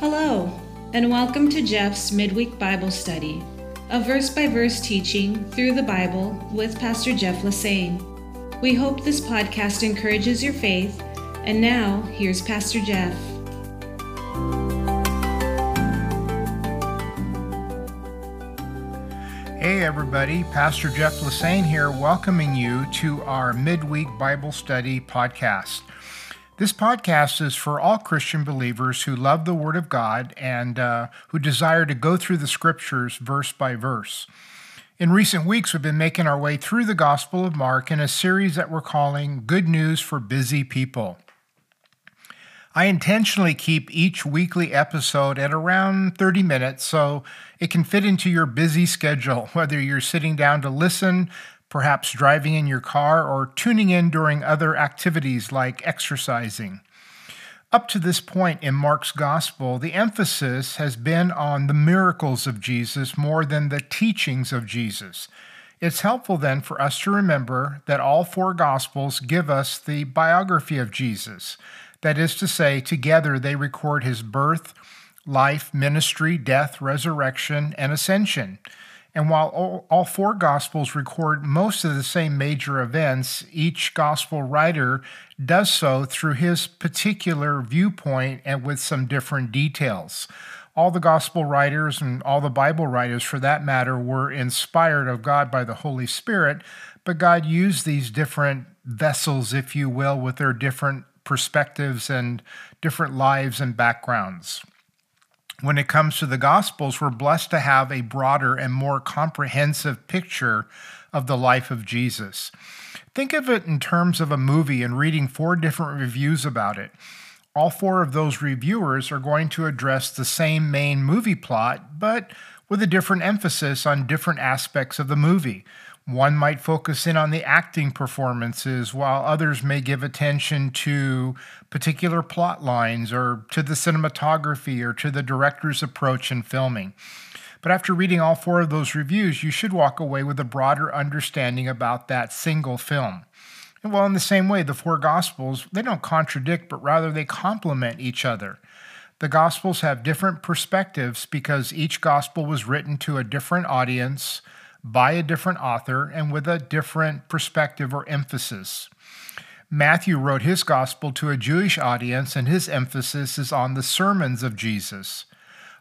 Hello, and welcome to Jeff's Midweek Bible Study, a verse by verse teaching through the Bible with Pastor Jeff Lassane. We hope this podcast encourages your faith. And now, here's Pastor Jeff. Everybody. Pastor Jeff Lassane here, welcoming you to our midweek Bible study podcast. This podcast is for all Christian believers who love the Word of God and uh, who desire to go through the scriptures verse by verse. In recent weeks, we've been making our way through the Gospel of Mark in a series that we're calling Good News for Busy People. I intentionally keep each weekly episode at around 30 minutes so it can fit into your busy schedule, whether you're sitting down to listen, perhaps driving in your car, or tuning in during other activities like exercising. Up to this point in Mark's gospel, the emphasis has been on the miracles of Jesus more than the teachings of Jesus. It's helpful then for us to remember that all four gospels give us the biography of Jesus. That is to say, together they record his birth, life, ministry, death, resurrection, and ascension. And while all, all, four Gospels record most of the same major events, each Gospel writer does so through his particular viewpoint and with some different details. All the Gospel writers and all the Bible writers, for that matter, were inspired of God by the Holy Spirit, but God used these different vessels, if you will, with their different perspectives and different lives and backgrounds when it comes to the Gospels, we're blessed to have a broader and more comprehensive picture of the life of Jesus. Think of it in terms of a movie and reading four different reviews about it. All four of those reviewers are going to address the same main movie plot, but with a different emphasis on different aspects of the movie. One might focus in on the acting performances, while others may give attention to particular plot lines or to the cinematography or to the director's approach in filming. But after reading all four of those reviews, you should walk away with a broader understanding about that single film. And well, in the same way, the four Gospels, they don't contradict, but rather they complement each other. The Gospels have different perspectives because each Gospel was written to a different audience by a different author and with a different perspective or emphasis. Matthew wrote his gospel to a Jewish audience, and his emphasis is on the sermons of Jesus.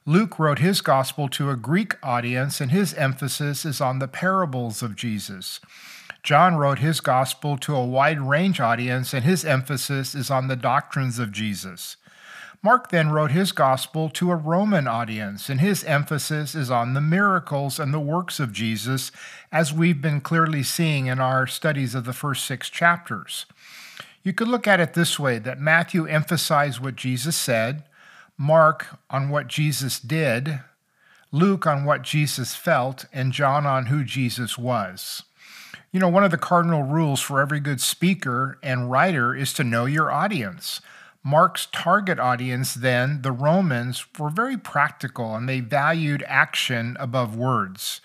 Luke wrote his gospel to a Greek audience, and his emphasis is on the parables of Jesus. John wrote his gospel to a wide range audience, and his emphasis is on the doctrines of Jesus. Mark then wrote his gospel to a Roman audience, and his emphasis is on the miracles and the works of Jesus, as we've been clearly seeing in our studies of the first six chapters. You could look at it this way that Matthew emphasized what Jesus said, Mark on what Jesus did, Luke on what Jesus felt, and John on who Jesus was. You know, one of the cardinal rules for every good speaker and writer is to know your audience. Mark's target audience, then, the Romans, were very practical and they valued action above words.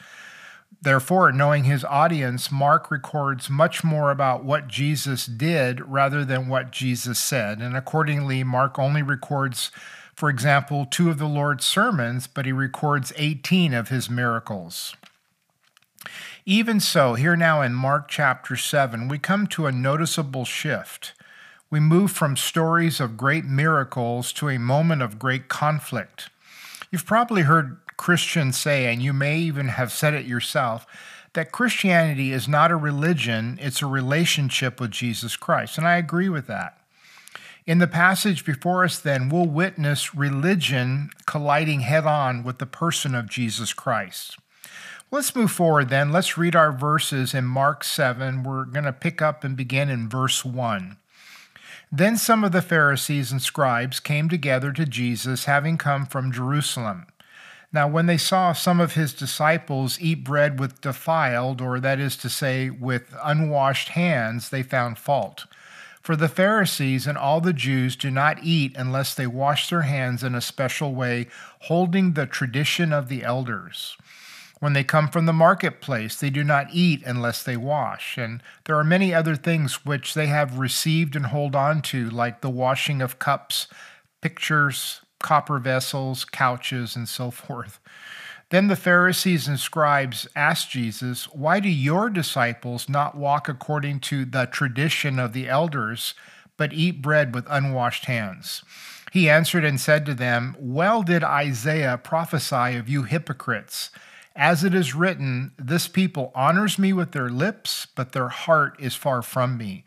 Therefore, knowing his audience, Mark records much more about what Jesus did rather than what Jesus said. And accordingly, Mark only records, for example, two of the Lord's sermons, but he records 18 of his miracles. Even so, here now in Mark chapter 7, we come to a noticeable shift we move from stories of great miracles to a moment of great conflict. You've probably heard Christians say, and you may even have said it yourself, that Christianity is not a religion, it's a relationship with Jesus Christ. And I agree with that. In the passage before us, then, we'll witness religion colliding head on with the person of Jesus Christ. Let's move forward then. Let's read our verses in Mark 7. We're going to pick up and begin in verse 1. Then some of the Pharisees and scribes came together to Jesus, having come from Jerusalem. Now, when they saw some of his disciples eat bread with defiled, or that is to say, with unwashed hands, they found fault. For the Pharisees and all the Jews do not eat unless they wash their hands in a special way, holding the tradition of the elders. When they come from the marketplace, they do not eat unless they wash. And there are many other things which they have received and hold on to, like the washing of cups, pictures, copper vessels, couches, and so forth. Then the Pharisees and scribes asked Jesus, Why do your disciples not walk according to the tradition of the elders, but eat bread with unwashed hands? He answered and said to them, Well did Isaiah prophesy of you hypocrites. As it is written, This people honors me with their lips, but their heart is far from me.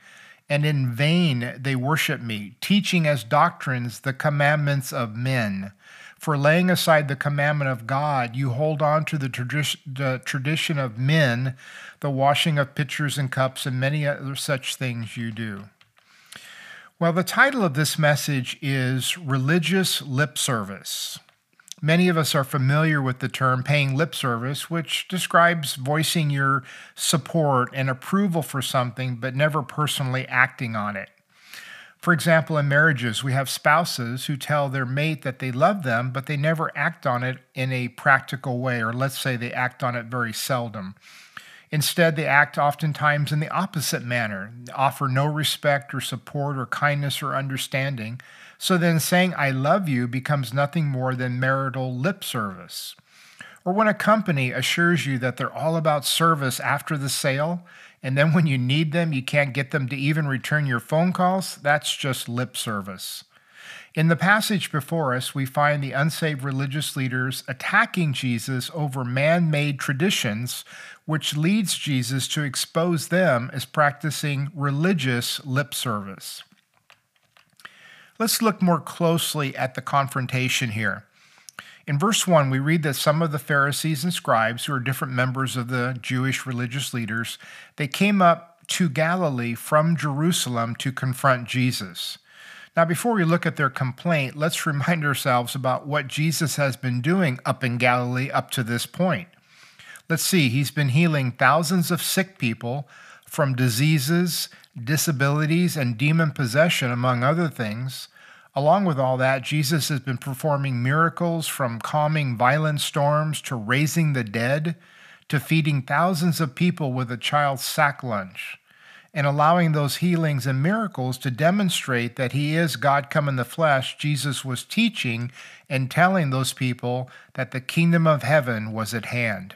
And in vain they worship me, teaching as doctrines the commandments of men. For laying aside the commandment of God, you hold on to the, tradi- the tradition of men, the washing of pitchers and cups, and many other such things you do. Well, the title of this message is Religious Lip Service. Many of us are familiar with the term paying lip service, which describes voicing your support and approval for something, but never personally acting on it. For example, in marriages, we have spouses who tell their mate that they love them, but they never act on it in a practical way, or let's say they act on it very seldom. Instead, they act oftentimes in the opposite manner, offer no respect or support or kindness or understanding. So then saying, I love you becomes nothing more than marital lip service. Or when a company assures you that they're all about service after the sale, and then when you need them, you can't get them to even return your phone calls, that's just lip service. In the passage before us, we find the unsaved religious leaders attacking Jesus over man made traditions, which leads Jesus to expose them as practicing religious lip service. Let's look more closely at the confrontation here. In verse 1, we read that some of the Pharisees and scribes, who are different members of the Jewish religious leaders, they came up to Galilee from Jerusalem to confront Jesus. Now, before we look at their complaint, let's remind ourselves about what Jesus has been doing up in Galilee up to this point. Let's see, he's been healing thousands of sick people from diseases, disabilities, and demon possession, among other things. Along with all that, Jesus has been performing miracles from calming violent storms to raising the dead to feeding thousands of people with a child's sack lunch and allowing those healings and miracles to demonstrate that he is God come in the flesh, Jesus was teaching and telling those people that the kingdom of heaven was at hand.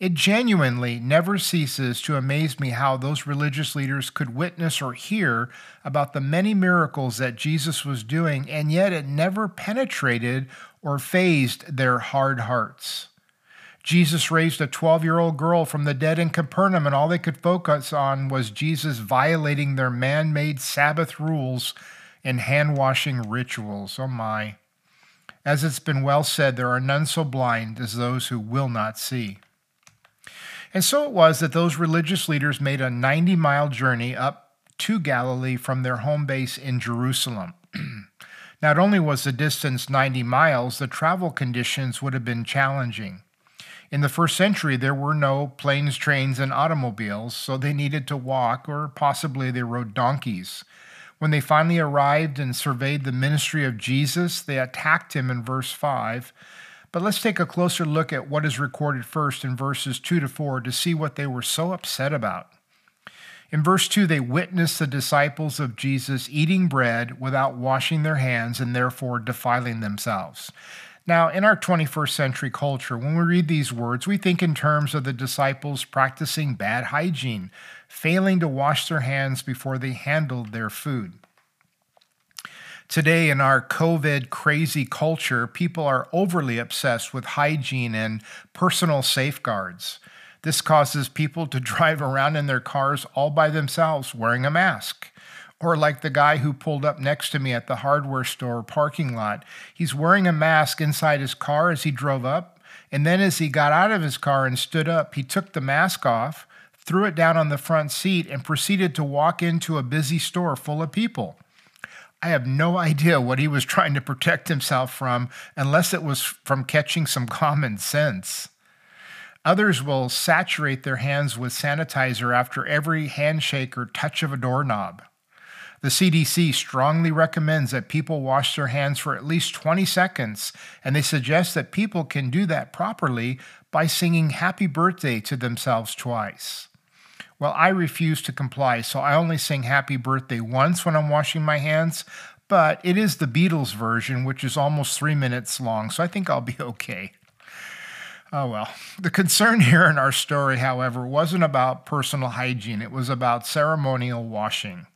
It genuinely never ceases to amaze me how those religious leaders could witness or hear about the many miracles that Jesus was doing, and yet it never penetrated or fazed their hard hearts. Jesus raised a 12 year old girl from the dead in Capernaum, and all they could focus on was Jesus violating their man made Sabbath rules and hand washing rituals. Oh my. As it's been well said, there are none so blind as those who will not see. And so it was that those religious leaders made a 90 mile journey up to Galilee from their home base in Jerusalem. Not only was the distance 90 miles, the travel conditions would have been challenging. In the first century, there were no planes, trains, and automobiles, so they needed to walk, or possibly they rode donkeys. When they finally arrived and surveyed the ministry of Jesus, they attacked him in verse 5 but let's take a closer look at what is recorded first in verses 2 to 4 to see what they were so upset about. In verse 2, they witnessed the disciples of Jesus eating bread without washing their hands and therefore defiling themselves. Now, in our 21st century culture, when we read these words, we think in terms of the disciples practicing bad hygiene, failing to wash their hands before they handled their food. Today, in our COVID crazy culture, people are overly obsessed with hygiene and personal safeguards. This causes people to drive around in their cars all by themselves wearing a mask. Or, like the guy who pulled up next to me at the hardware store parking lot, he's wearing a mask inside his car as he drove up. And then, as he got out of his car and stood up, he took the mask off, threw it down on the front seat, and proceeded to walk into a busy store full of people. I have no idea what he was trying to protect himself from, unless it was from catching some common sense. Others will saturate their hands with sanitizer after every handshake or touch of a doorknob. The CDC strongly recommends that people wash their hands for at least 20 seconds, and they suggest that people can do that properly by singing happy birthday to themselves twice. Well, I refuse to comply, so I only sing happy birthday once when I'm washing my hands, but it is the Beatles version, which is almost three minutes long, so I think I'll be okay. Oh well. The concern here in our story, however, wasn't about personal hygiene, it was about ceremonial washing.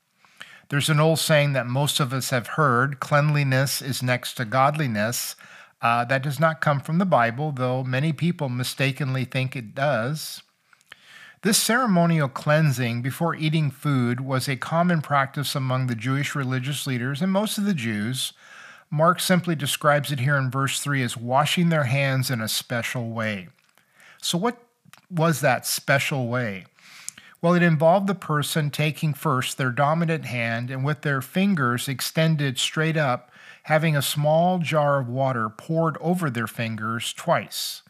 There's an old saying that most of us have heard cleanliness is next to godliness. Uh, that does not come from the Bible, though many people mistakenly think it does. This ceremonial cleansing before eating food was a common practice among the Jewish religious leaders and most of the Jews. Mark simply describes it here in verse 3 as washing their hands in a special way. So, what was that special way? Well, it involved the person taking first their dominant hand and with their fingers extended straight up, having a small jar of water poured over their fingers twice.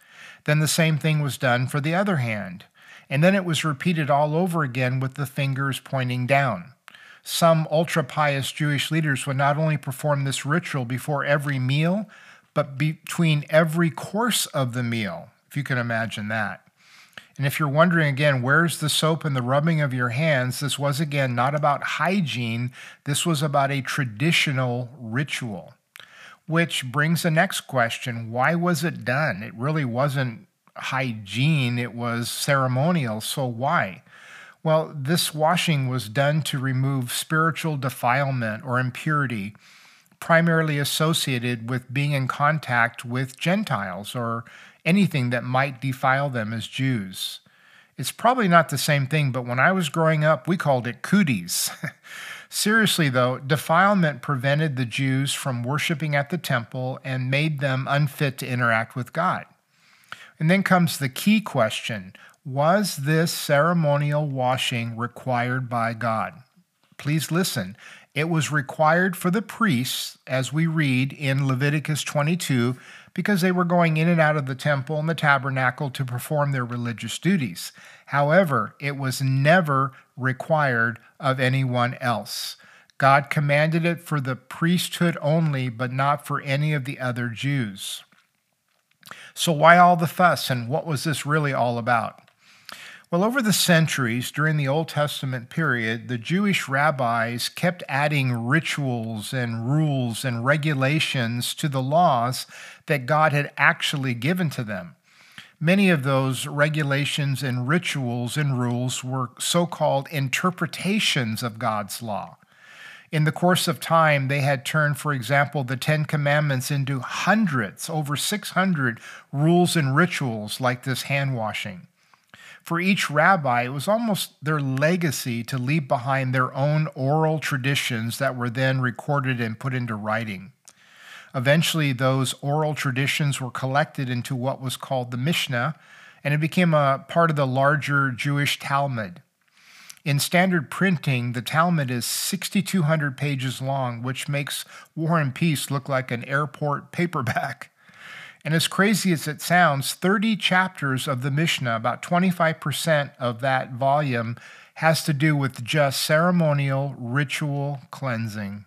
Then the same thing was done for the other hand, and then it was repeated all over again with the fingers pointing down. Some ultra pious Jewish leaders would not only perform this ritual before every meal, but between every course of the meal, if you can imagine that. And if you're wondering again, where's the soap and the rubbing of your hands? This was again not about hygiene, this was about a traditional ritual. Which brings the next question why was it done? It really wasn't hygiene, it was ceremonial. So why? Well, this washing was done to remove spiritual defilement or impurity, primarily associated with being in contact with Gentiles or anything that might defile them as Jews. It's probably not the same thing, but when I was growing up, we called it cooties. Seriously, though, defilement prevented the Jews from worshiping at the temple and made them unfit to interact with God. And then comes the key question Was this ceremonial washing required by God? Please listen. It was required for the priests, as we read in Leviticus 22, because they were going in and out of the temple and the tabernacle to perform their religious duties. However, it was never required of anyone else. God commanded it for the priesthood only, but not for any of the other Jews. So, why all the fuss, and what was this really all about? Well, over the centuries during the Old Testament period, the Jewish rabbis kept adding rituals and rules and regulations to the laws that God had actually given to them. Many of those regulations and rituals and rules were so called interpretations of God's law. In the course of time, they had turned, for example, the Ten Commandments into hundreds, over 600 rules and rituals like this hand washing. For each rabbi, it was almost their legacy to leave behind their own oral traditions that were then recorded and put into writing. Eventually, those oral traditions were collected into what was called the Mishnah, and it became a part of the larger Jewish Talmud. In standard printing, the Talmud is 6,200 pages long, which makes War and Peace look like an airport paperback. And as crazy as it sounds, 30 chapters of the Mishnah, about 25% of that volume, has to do with just ceremonial ritual cleansing.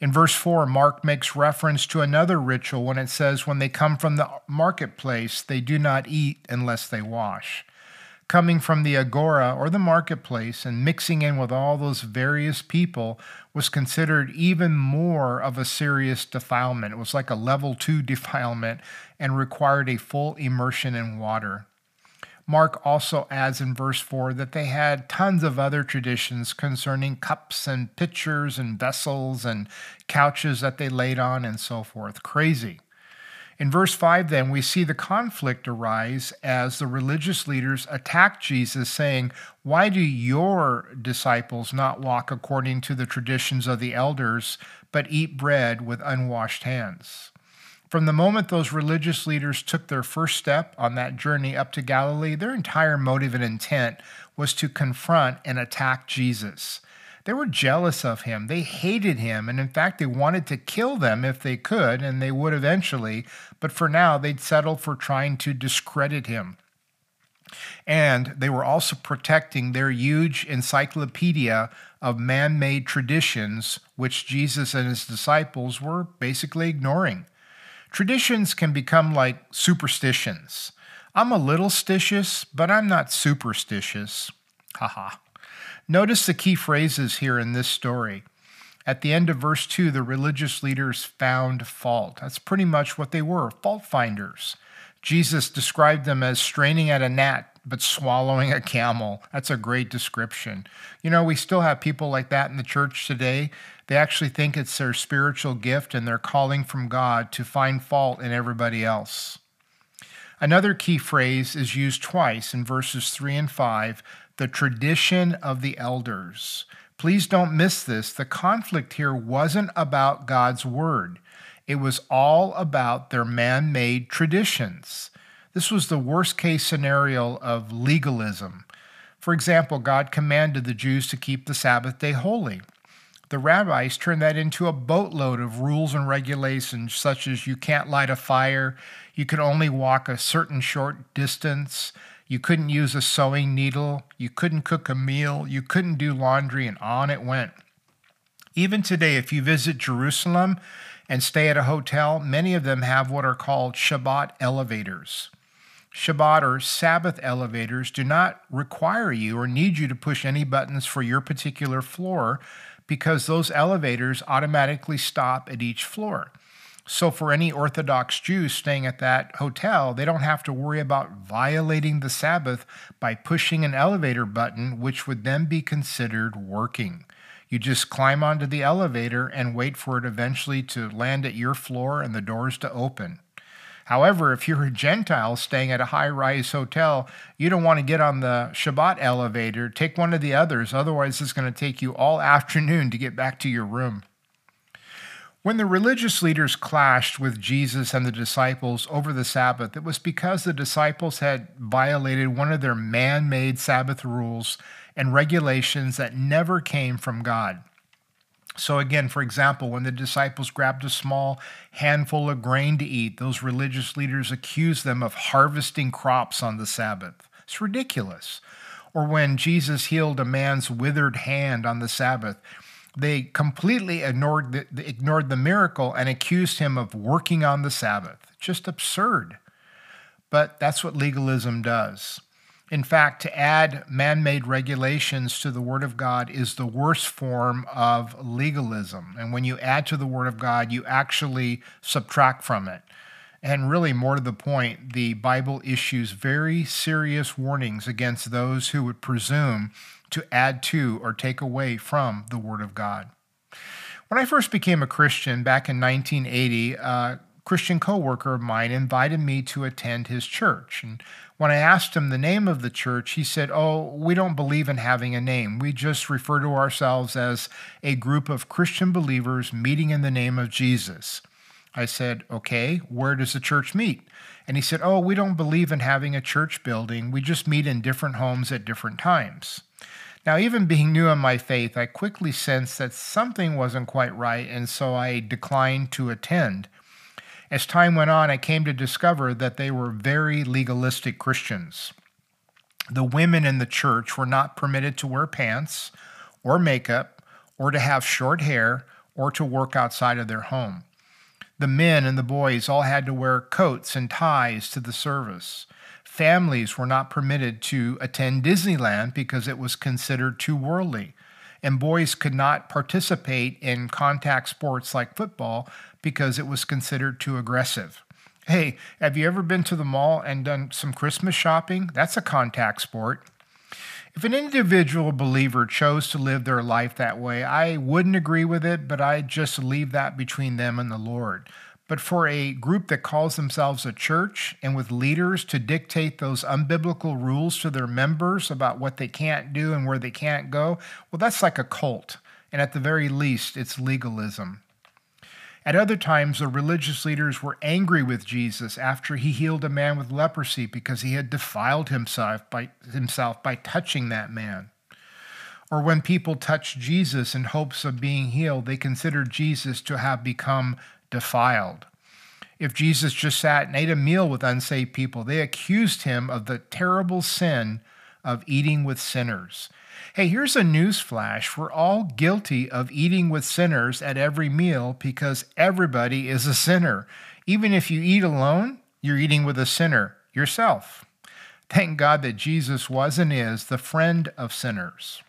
In verse 4, Mark makes reference to another ritual when it says, When they come from the marketplace, they do not eat unless they wash coming from the agora or the marketplace and mixing in with all those various people was considered even more of a serious defilement. It was like a level two defilement and required a full immersion in water. Mark also adds in verse 4 that they had tons of other traditions concerning cups and pitchers and vessels and couches that they laid on and so forth. Crazy. In verse 5, then, we see the conflict arise as the religious leaders attack Jesus, saying, Why do your disciples not walk according to the traditions of the elders, but eat bread with unwashed hands? From the moment those religious leaders took their first step on that journey up to Galilee, their entire motive and intent was to confront and attack Jesus. They were jealous of him. They hated him. And in fact, they wanted to kill them if they could, and they would eventually. But for now, they'd settle for trying to discredit him. And they were also protecting their huge encyclopedia of man made traditions, which Jesus and his disciples were basically ignoring. Traditions can become like superstitions. I'm a little stitious, but I'm not superstitious. Haha. Notice the key phrases here in this story. At the end of verse 2, the religious leaders found fault. That's pretty much what they were fault finders. Jesus described them as straining at a gnat but swallowing a camel. That's a great description. You know, we still have people like that in the church today. They actually think it's their spiritual gift and they're calling from God to find fault in everybody else. Another key phrase is used twice in verses 3 and 5 the tradition of the elders. Please don't miss this. The conflict here wasn't about God's word, it was all about their man made traditions. This was the worst case scenario of legalism. For example, God commanded the Jews to keep the Sabbath day holy. The rabbis turned that into a boatload of rules and regulations, such as you can't light a fire, you can only walk a certain short distance, you couldn't use a sewing needle, you couldn't cook a meal, you couldn't do laundry, and on it went. Even today, if you visit Jerusalem and stay at a hotel, many of them have what are called Shabbat elevators. Shabbat or Sabbath elevators do not require you or need you to push any buttons for your particular floor because those elevators automatically stop at each floor. So, for any Orthodox Jew staying at that hotel, they don't have to worry about violating the Sabbath by pushing an elevator button, which would then be considered working. You just climb onto the elevator and wait for it eventually to land at your floor and the doors to open. However, if you're a Gentile staying at a high rise hotel, you don't want to get on the Shabbat elevator. Take one of the others. Otherwise, it's going to take you all afternoon to get back to your room. When the religious leaders clashed with Jesus and the disciples over the Sabbath, it was because the disciples had violated one of their man made Sabbath rules and regulations that never came from God. So, again, for example, when the disciples grabbed a small handful of grain to eat, those religious leaders accused them of harvesting crops on the Sabbath. It's ridiculous. Or when Jesus healed a man's withered hand on the Sabbath, they completely ignored the, ignored the miracle and accused him of working on the Sabbath. Just absurd. But that's what legalism does. In fact, to add man made regulations to the Word of God is the worst form of legalism. And when you add to the Word of God, you actually subtract from it. And really, more to the point, the Bible issues very serious warnings against those who would presume to add to or take away from the Word of God. When I first became a Christian back in 1980, a Christian coworker of mine invited me to attend his church. And when I asked him the name of the church, he said, Oh, we don't believe in having a name. We just refer to ourselves as a group of Christian believers meeting in the name of Jesus. I said, Okay, where does the church meet? And he said, Oh, we don't believe in having a church building. We just meet in different homes at different times. Now, even being new in my faith, I quickly sensed that something wasn't quite right, and so I declined to attend. As time went on, I came to discover that they were very legalistic Christians. The women in the church were not permitted to wear pants or makeup or to have short hair or to work outside of their home. The men and the boys all had to wear coats and ties to the service. Families were not permitted to attend Disneyland because it was considered too worldly. And boys could not participate in contact sports like football because it was considered too aggressive. Hey, have you ever been to the mall and done some Christmas shopping? That's a contact sport. If an individual believer chose to live their life that way, I wouldn't agree with it, but I just leave that between them and the Lord. But for a group that calls themselves a church and with leaders to dictate those unbiblical rules to their members about what they can't do and where they can't go, well, that's like a cult. And at the very least, it's legalism. At other times, the religious leaders were angry with Jesus after he healed a man with leprosy because he had defiled himself by, himself by touching that man. Or when people touched Jesus in hopes of being healed, they considered Jesus to have become defiled. If Jesus just sat and ate a meal with unsaved people, they accused him of the terrible sin of eating with sinners. Hey, here's a news flash. We're all guilty of eating with sinners at every meal because everybody is a sinner. Even if you eat alone, you're eating with a sinner yourself. Thank God that Jesus was and is the friend of sinners.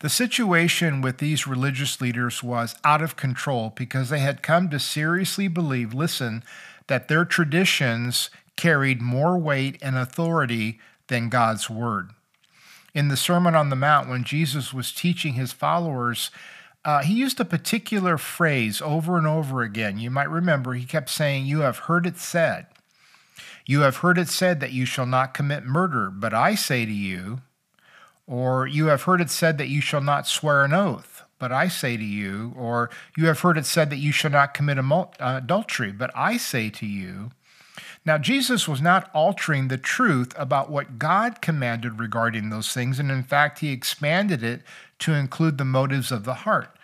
The situation with these religious leaders was out of control because they had come to seriously believe, listen, that their traditions carried more weight and authority than God's word. In the Sermon on the Mount, when Jesus was teaching his followers, uh, he used a particular phrase over and over again. You might remember he kept saying, You have heard it said. You have heard it said that you shall not commit murder, but I say to you, or you have heard it said that you shall not swear an oath, but I say to you, or you have heard it said that you shall not commit uh, adultery, but I say to you. Now, Jesus was not altering the truth about what God commanded regarding those things, and in fact, he expanded it to include the motives of the heart.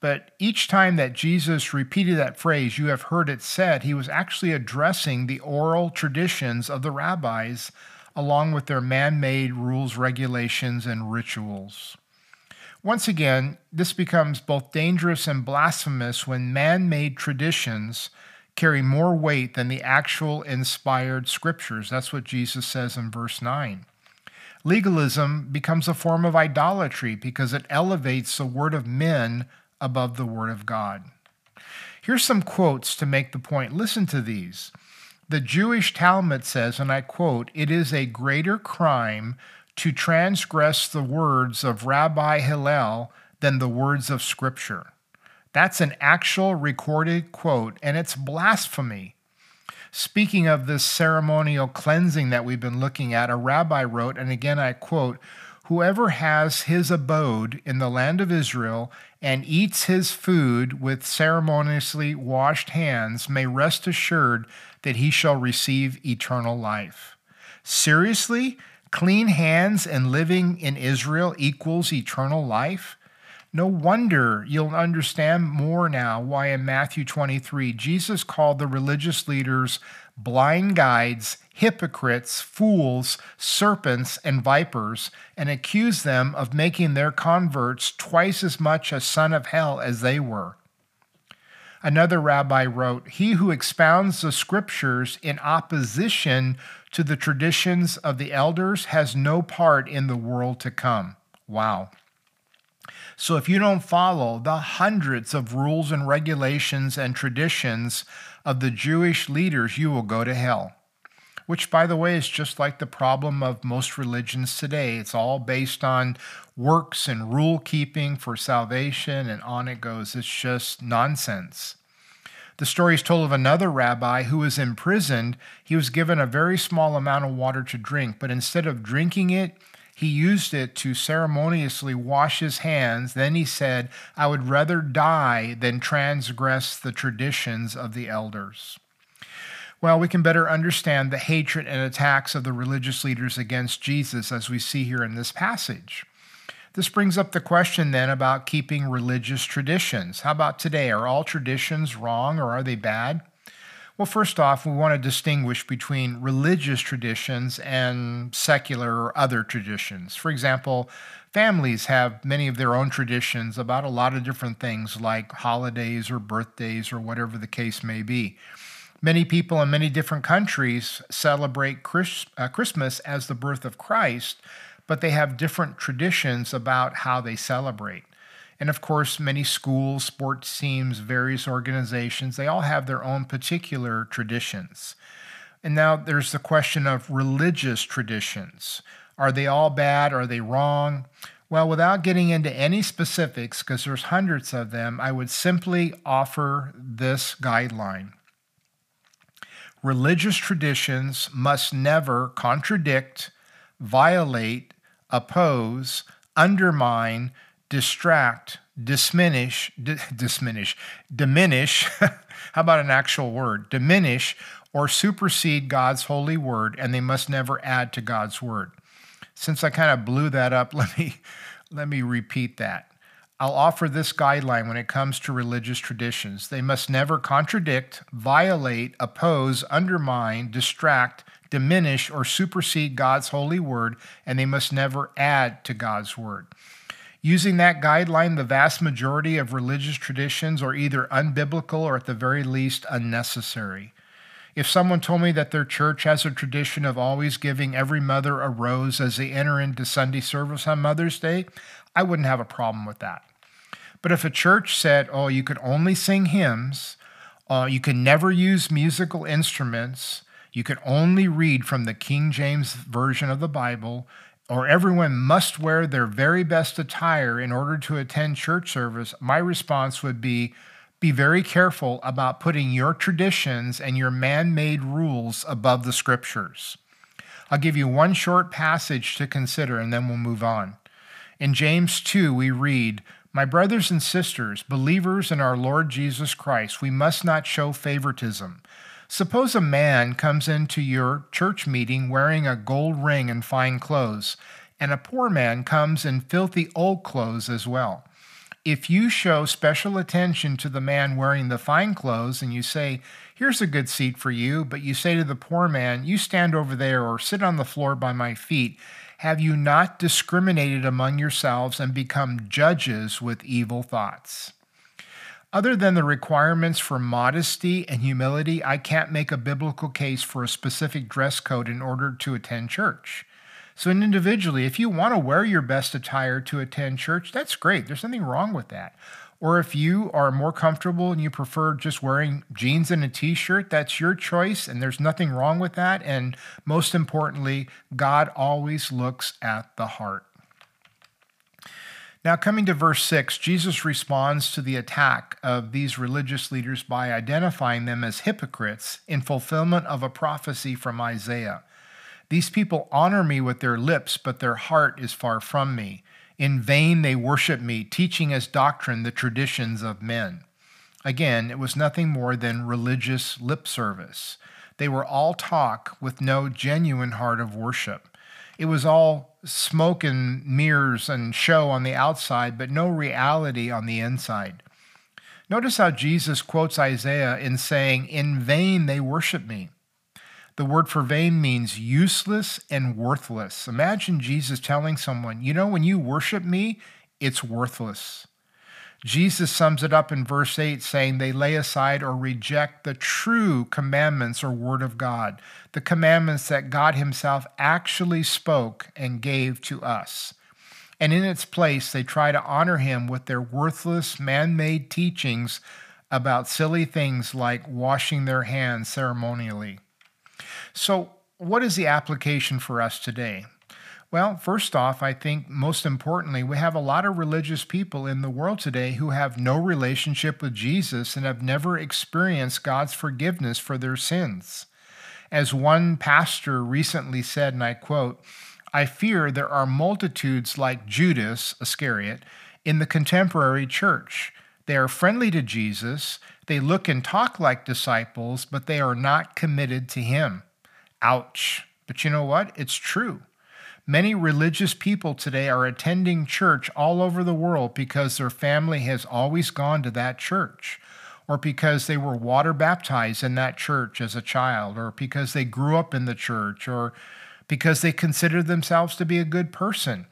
But each time that Jesus repeated that phrase, you have heard it said, he was actually addressing the oral traditions of the rabbis along with their man made rules, regulations, and rituals. Once again, this becomes both dangerous and blasphemous when man made traditions carry more weight than the actual inspired scriptures. That's what Jesus says in verse 9. Legalism becomes a form of idolatry because it elevates the word of men above the word of God. Here's some quotes to make the point. Listen to these. The Jewish Talmud says, and I quote, it is a greater crime to transgress the words of Rabbi Hillel than the words of Scripture. That's an actual recorded quote, and it's blasphemy. Speaking of this ceremonial cleansing that we've been looking at, a rabbi wrote, and again I quote, Whoever has his abode in the land of Israel and eats his food with ceremoniously washed hands may rest assured that he shall receive eternal life. Seriously? Clean hands and living in Israel equals eternal life? No wonder you'll understand more now why in Matthew 23 Jesus called the religious leaders blind guides, hypocrites, fools, serpents, and vipers, and accused them of making their converts twice as much a son of hell as they were. Another rabbi wrote, He who expounds the scriptures in opposition to the traditions of the elders has no part in the world to come. Wow. So if you don't follow the hundreds of rules and regulations and traditions of the Jewish leaders, you will go to hell. Which, by the way, is just like the problem of most religions today. It's all based on works and rule keeping for salvation, and on it goes. It's just nonsense. The story is told of another rabbi who was imprisoned. He was given a very small amount of water to drink, but instead of drinking it, he used it to ceremoniously wash his hands. Then he said, I would rather die than transgress the traditions of the elders. Well, we can better understand the hatred and attacks of the religious leaders against Jesus as we see here in this passage. This brings up the question then about keeping religious traditions. How about today? Are all traditions wrong or are they bad? Well, first off, we want to distinguish between religious traditions and secular or other traditions. For example, families have many of their own traditions about a lot of different things like holidays or birthdays or whatever the case may be. Many people in many different countries celebrate uh, Christmas as the birth of Christ, but they have different traditions about how they celebrate. And of course, many schools, sports teams, various organizations, they all have their own particular traditions. And now there's the question of religious traditions. Are they all bad? Are they wrong? Well, without getting into any specifics, because there's hundreds of them, I would simply offer this guideline. Religious traditions must never contradict, violate, oppose, undermine, distract, diminish, diminish, diminish. how about an actual word? Diminish or supersede God's holy word, and they must never add to God's word. Since I kind of blew that up, let me let me repeat that. I'll offer this guideline when it comes to religious traditions. They must never contradict, violate, oppose, undermine, distract, diminish, or supersede God's holy word, and they must never add to God's word. Using that guideline, the vast majority of religious traditions are either unbiblical or at the very least unnecessary. If someone told me that their church has a tradition of always giving every mother a rose as they enter into Sunday service on Mother's Day, I wouldn't have a problem with that. But if a church said, oh, you could only sing hymns, uh, you can never use musical instruments, you can only read from the King James Version of the Bible, or everyone must wear their very best attire in order to attend church service, my response would be be very careful about putting your traditions and your man made rules above the scriptures. I'll give you one short passage to consider and then we'll move on. In James 2, we read, My brothers and sisters, believers in our Lord Jesus Christ, we must not show favoritism. Suppose a man comes into your church meeting wearing a gold ring and fine clothes, and a poor man comes in filthy old clothes as well if you show special attention to the man wearing the fine clothes and you say, Here's a good seat for you, but you say to the poor man, You stand over there or sit on the floor by my feet, have you not discriminated among yourselves and become judges with evil thoughts? Other than the requirements for modesty and humility, I can't make a biblical case for a specific dress code in order to attend church. So, individually, if you want to wear your best attire to attend church, that's great. There's nothing wrong with that. Or if you are more comfortable and you prefer just wearing jeans and a t shirt, that's your choice, and there's nothing wrong with that. And most importantly, God always looks at the heart. Now, coming to verse 6, Jesus responds to the attack of these religious leaders by identifying them as hypocrites in fulfillment of a prophecy from Isaiah. These people honor me with their lips, but their heart is far from me. In vain they worship me, teaching as doctrine the traditions of men. Again, it was nothing more than religious lip service. They were all talk with no genuine heart of worship. It was all smoke and mirrors and show on the outside, but no reality on the inside. Notice how Jesus quotes Isaiah in saying, In vain they worship me. The word for vain means useless and worthless. Imagine Jesus telling someone, You know, when you worship me, it's worthless. Jesus sums it up in verse 8, saying, They lay aside or reject the true commandments or word of God, the commandments that God Himself actually spoke and gave to us. And in its place, they try to honor Him with their worthless, man made teachings about silly things like washing their hands ceremonially. So, what is the application for us today? Well, first off, I think most importantly, we have a lot of religious people in the world today who have no relationship with Jesus and have never experienced God's forgiveness for their sins. As one pastor recently said, and I quote, I fear there are multitudes like Judas Iscariot in the contemporary church. They are friendly to Jesus, they look and talk like disciples, but they are not committed to him. Ouch. But you know what? It's true. Many religious people today are attending church all over the world because their family has always gone to that church, or because they were water baptized in that church as a child, or because they grew up in the church, or because they consider themselves to be a good person.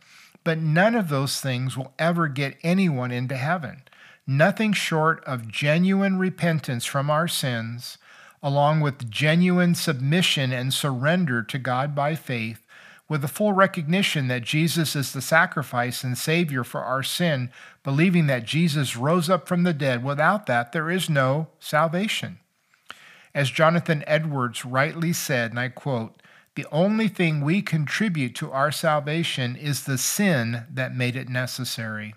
But none of those things will ever get anyone into heaven. Nothing short of genuine repentance from our sins along with genuine submission and surrender to God by faith, with a full recognition that Jesus is the sacrifice and Savior for our sin, believing that Jesus rose up from the dead. Without that, there is no salvation. As Jonathan Edwards rightly said, and I quote, the only thing we contribute to our salvation is the sin that made it necessary.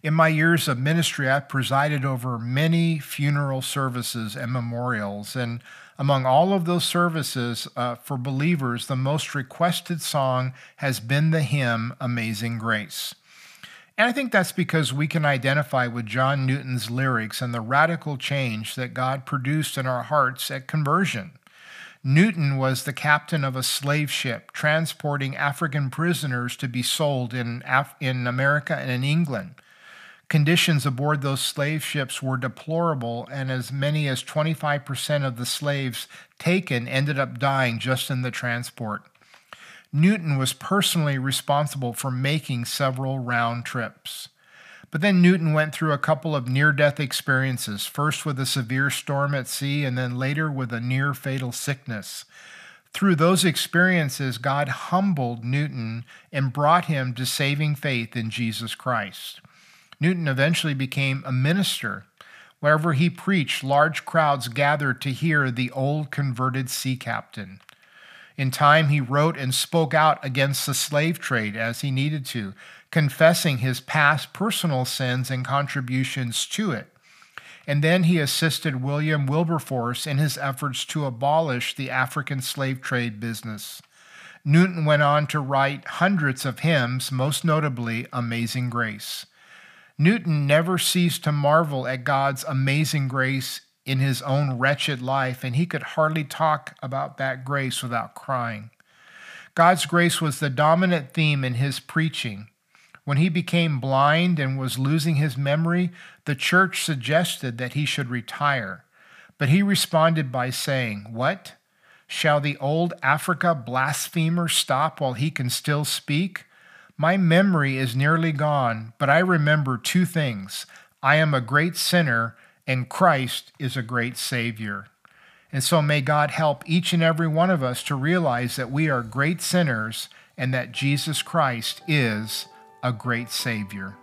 In my years of ministry, I've presided over many funeral services and memorials. And among all of those services uh, for believers, the most requested song has been the hymn Amazing Grace. And I think that's because we can identify with John Newton's lyrics and the radical change that God produced in our hearts at conversion. Newton was the captain of a slave ship transporting African prisoners to be sold in, Af- in America and in England. Conditions aboard those slave ships were deplorable, and as many as 25% of the slaves taken ended up dying just in the transport. Newton was personally responsible for making several round trips. But then Newton went through a couple of near death experiences, first with a severe storm at sea, and then later with a near fatal sickness. Through those experiences, God humbled Newton and brought him to saving faith in Jesus Christ. Newton eventually became a minister. Wherever he preached, large crowds gathered to hear the old converted sea captain. In time, he wrote and spoke out against the slave trade as he needed to, confessing his past personal sins and contributions to it. And then he assisted William Wilberforce in his efforts to abolish the African slave trade business. Newton went on to write hundreds of hymns, most notably Amazing Grace. Newton never ceased to marvel at God's amazing grace in his own wretched life, and he could hardly talk about that grace without crying. God's grace was the dominant theme in his preaching. When he became blind and was losing his memory, the church suggested that he should retire. But he responded by saying, What? Shall the old Africa blasphemer stop while he can still speak? My memory is nearly gone, but I remember two things I am a great sinner, and Christ is a great Savior. And so may God help each and every one of us to realize that we are great sinners and that Jesus Christ is a great Savior.